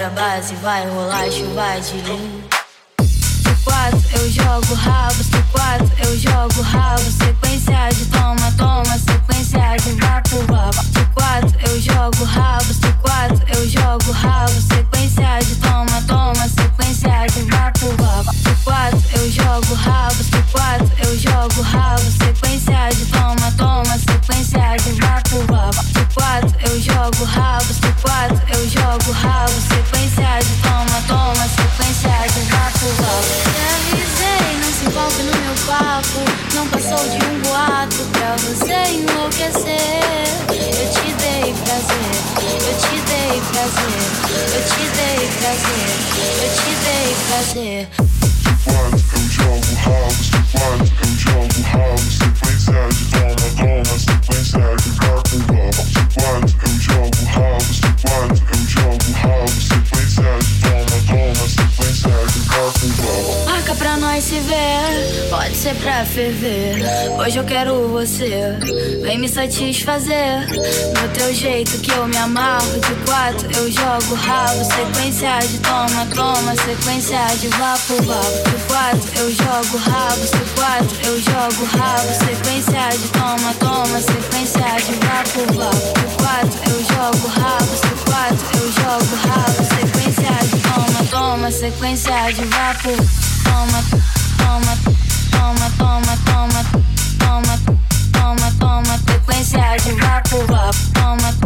pra base, vai rolar chuva de lim. Não passou de um boato pra você enlouquecer. Eu te dei prazer, eu te dei prazer, eu te dei prazer, eu te dei prazer. Ser pra ferver. Hoje eu quero você, vem me satisfazer. No teu jeito que eu me amarro, de quatro eu jogo rabo. Sequência de toma, toma, sequência de vapo, vapo. De quatro eu jogo rabo, se quatro eu jogo rabo. Sequência de toma, toma, sequência de vapo, vapo. De quatro eu jogo rabo, se quatro eu jogo rabo. Sequência de toma, toma, sequência de vapo. Toma, toma, toma, toma, toma, toma, toma, toma, sequência de vapo, vapo. Toma, toma,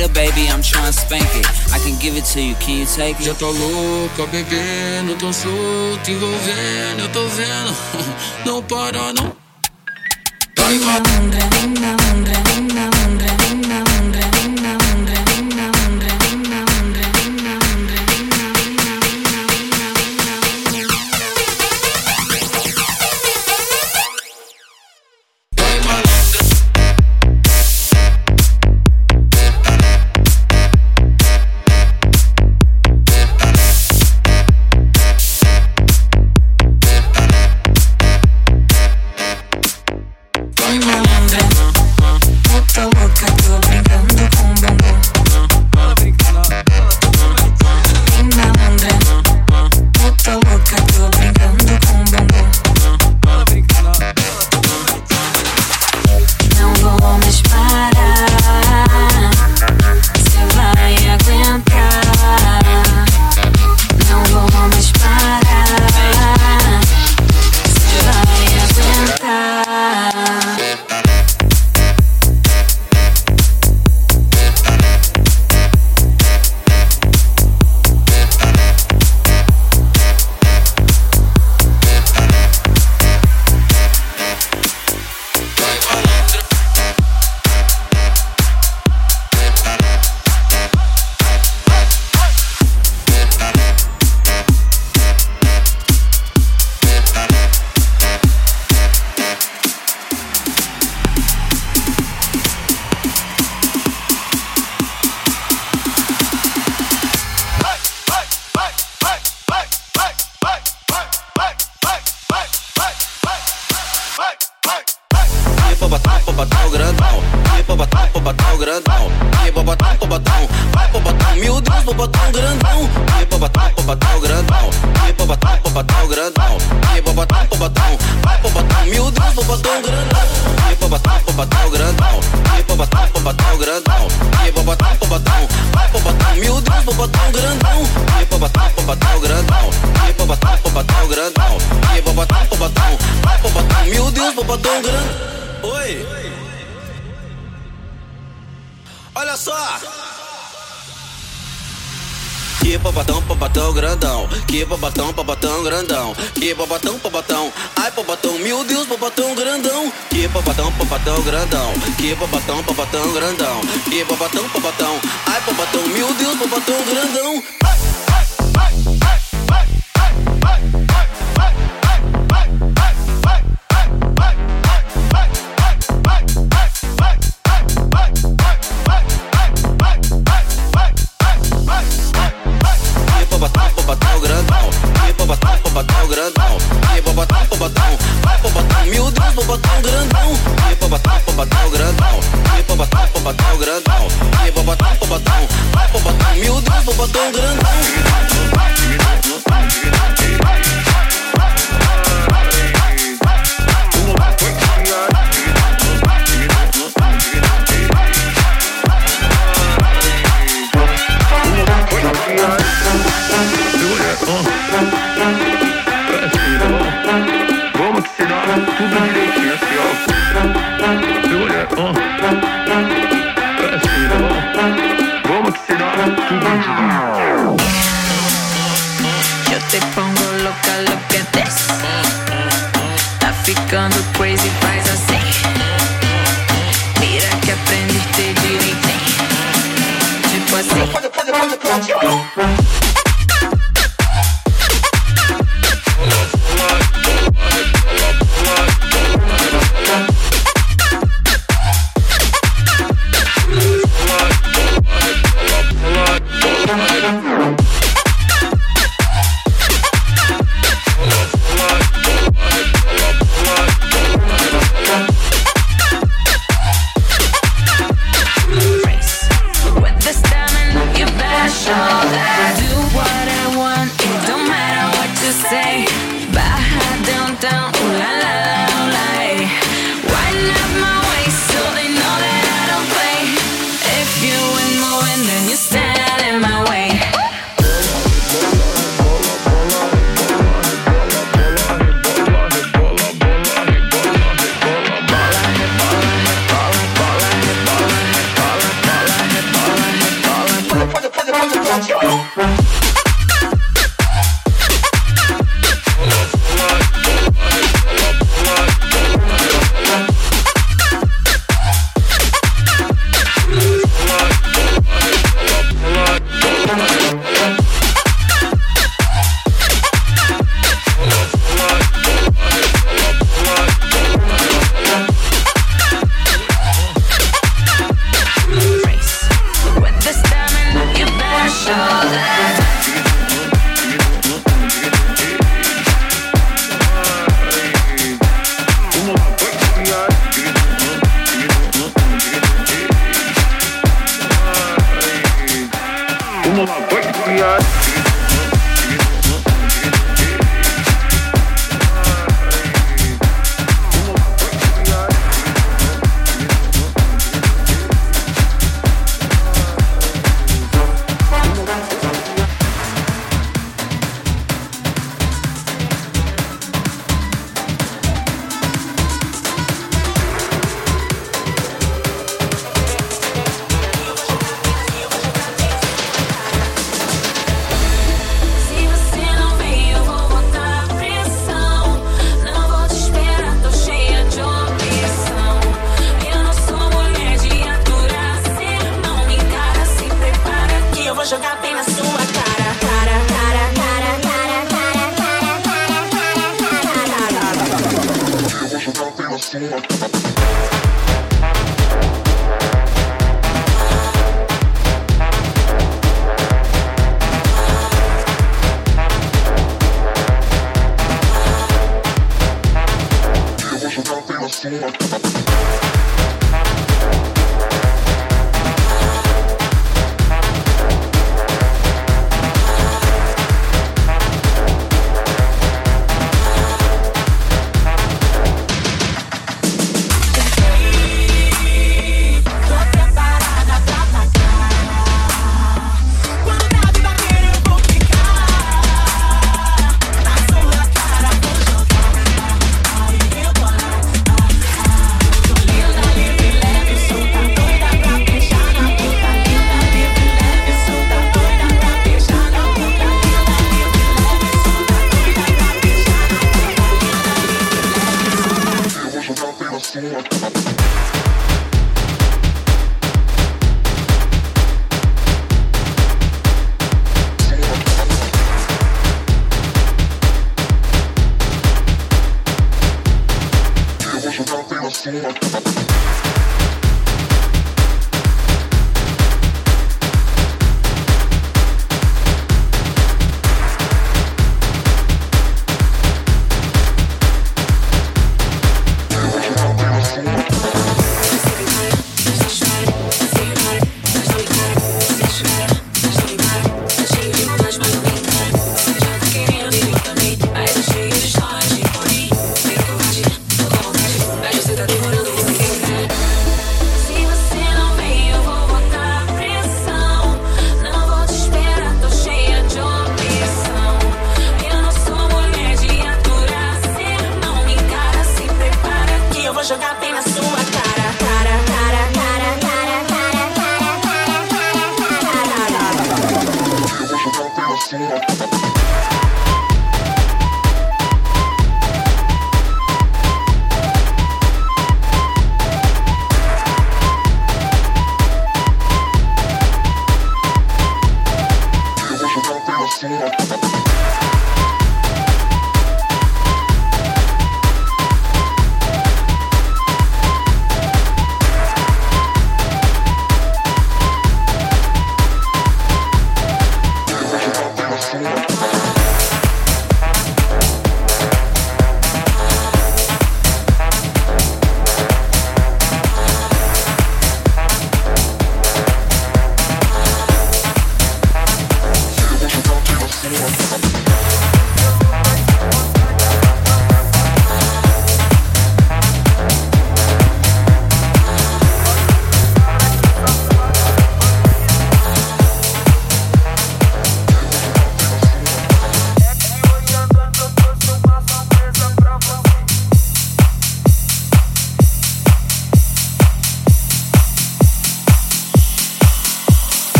need a baby, I'm trying to spank it. I can give it to you, can you take it? Já tô louca, bebendo, tão solto, envolvendo, eu tô vendo. Não para, não. Dói, dói. Que babatão, babatão grandão. Que babatão, babatão grandão. Que babatão, babatão. Ai, babatão, meu Deus, babatão grandão. Que babatão, babatão grandão. Que babatão, babatão grandão. Que babatão, babatão. Ai, babatão, meu Deus, babatão grandão. Ai, ai, ai. it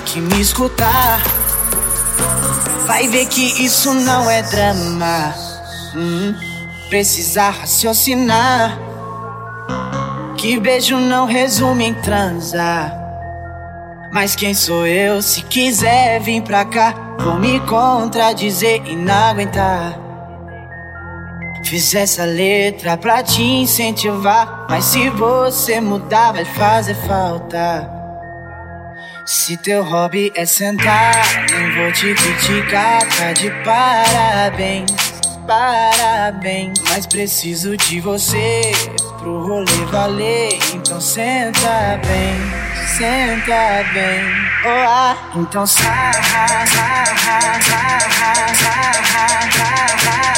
que me escutar, vai ver que isso não é drama. Hum, precisa raciocinar. Que beijo não resume em transar. Mas quem sou eu? Se quiser vir pra cá, Vou me contradizer e não aguentar. Fiz essa letra pra te incentivar. Mas se você mudar, vai fazer falta. Se teu hobby é sentar, não vou te criticar, tá de parabéns, parabéns. Mas preciso de você pro rolê valer, então senta bem, senta bem. Oh, ah, então sarra, sarra, sarra, sarra, sarra, sarra.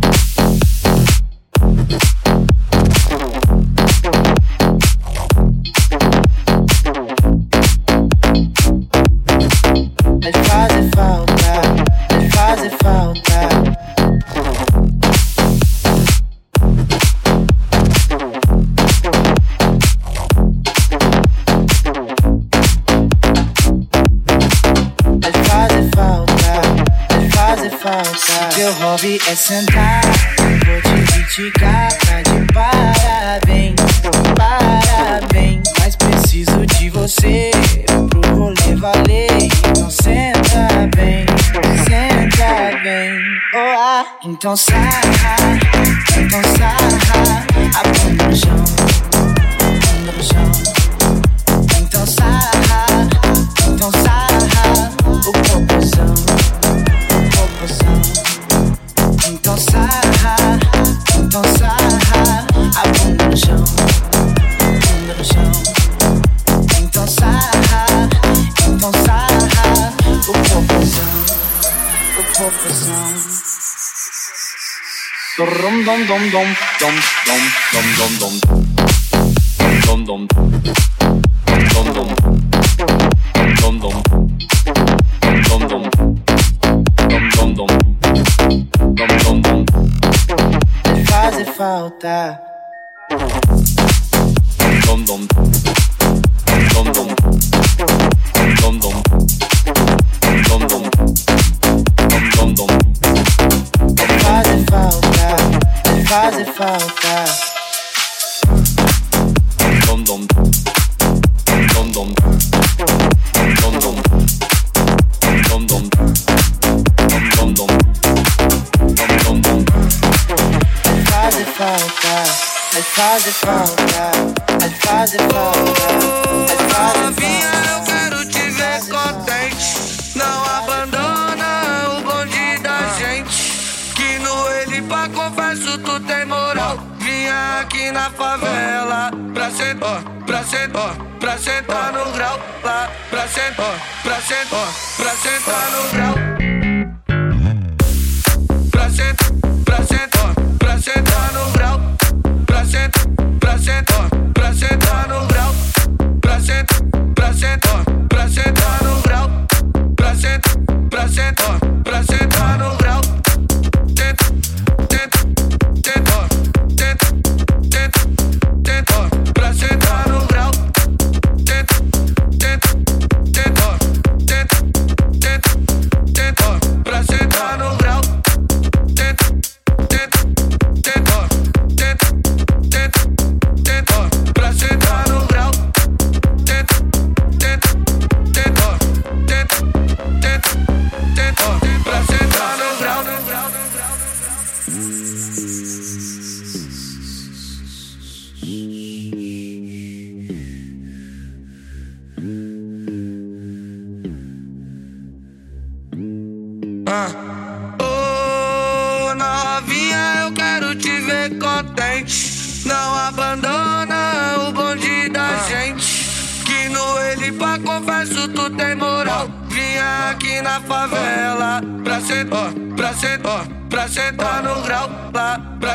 Hobby é sentar, vou te criticar, tá de parabéns, parabéns. Mas preciso de você pro rolê valer. Então senta bem, senta bem. Oh, ah, então sarra, então sarra, a bunda no chão, rum dum dum dum dum dum dum dum dum dum dum dum dum dum dum dum fazer falta. Dom dom dom dom dom dom dom dom dom dom dom deposit falls out. fall falls out. Dum dum. fall dum. Dum dum. Dum fall Dum na favela pra sentar, pra sentar, pra sentar no grau. Lá, pra sentar, pra sentar, pra sentar no grau. Pra sentar, pra sentar, pra sentar no grau. Pra sentar, pra sentar, pra sentar no grau. Pra sentar, pra sentar, pra sentar no grau. Pra sentar, pra sentar, pra sentar no grau.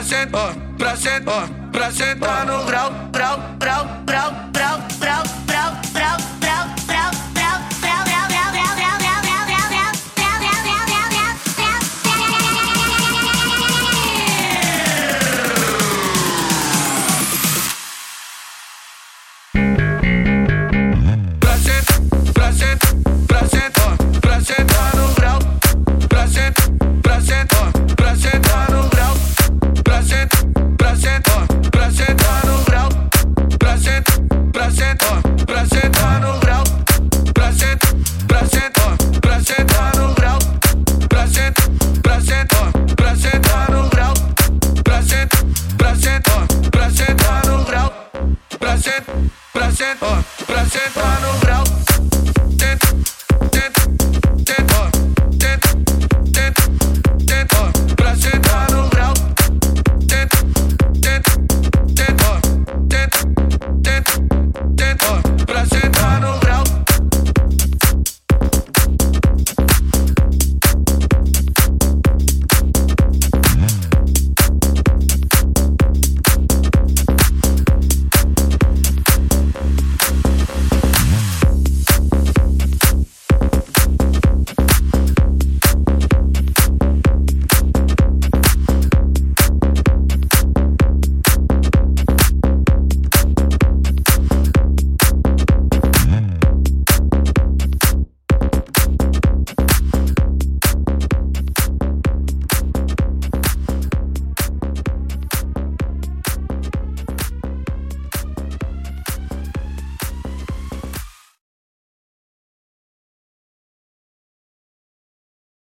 sentar, pra sentar, pra sentar no grau.